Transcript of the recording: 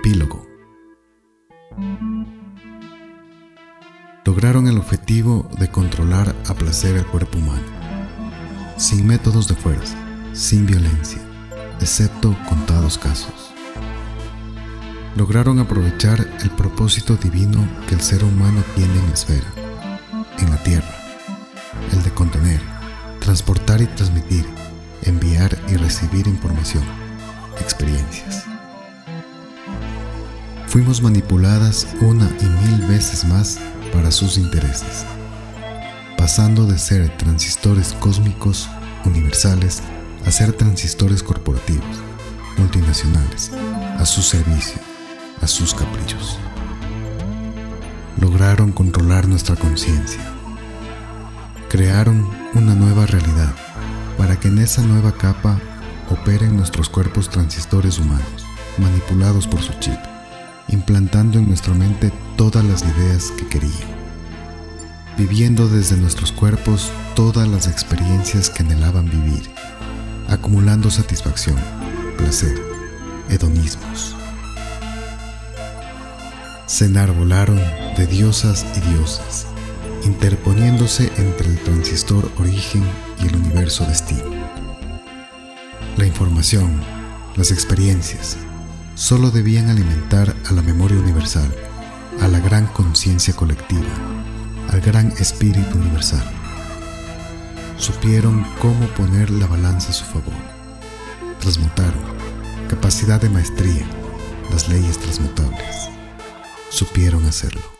Epílogo. Lograron el objetivo de controlar a placer el cuerpo humano, sin métodos de fuerza, sin violencia, excepto contados casos. Lograron aprovechar el propósito divino que el ser humano tiene en la esfera, en la tierra, el de contener, transportar y transmitir, enviar y recibir información, experiencias fuimos manipuladas una y mil veces más para sus intereses, pasando de ser transistores cósmicos universales a ser transistores corporativos, multinacionales, a su servicio, a sus caprichos. Lograron controlar nuestra conciencia. Crearon una nueva realidad para que en esa nueva capa operen nuestros cuerpos transistores humanos, manipulados por su chip implantando en nuestra mente todas las ideas que querían, viviendo desde nuestros cuerpos todas las experiencias que anhelaban vivir, acumulando satisfacción, placer, hedonismos. Se enarbolaron de diosas y diosas, interponiéndose entre el transistor origen y el universo destino. La información, las experiencias, solo debían alimentar a la memoria universal, a la gran conciencia colectiva, al gran espíritu universal. Supieron cómo poner la balanza a su favor. Transmutaron, capacidad de maestría, las leyes transmutables. Supieron hacerlo.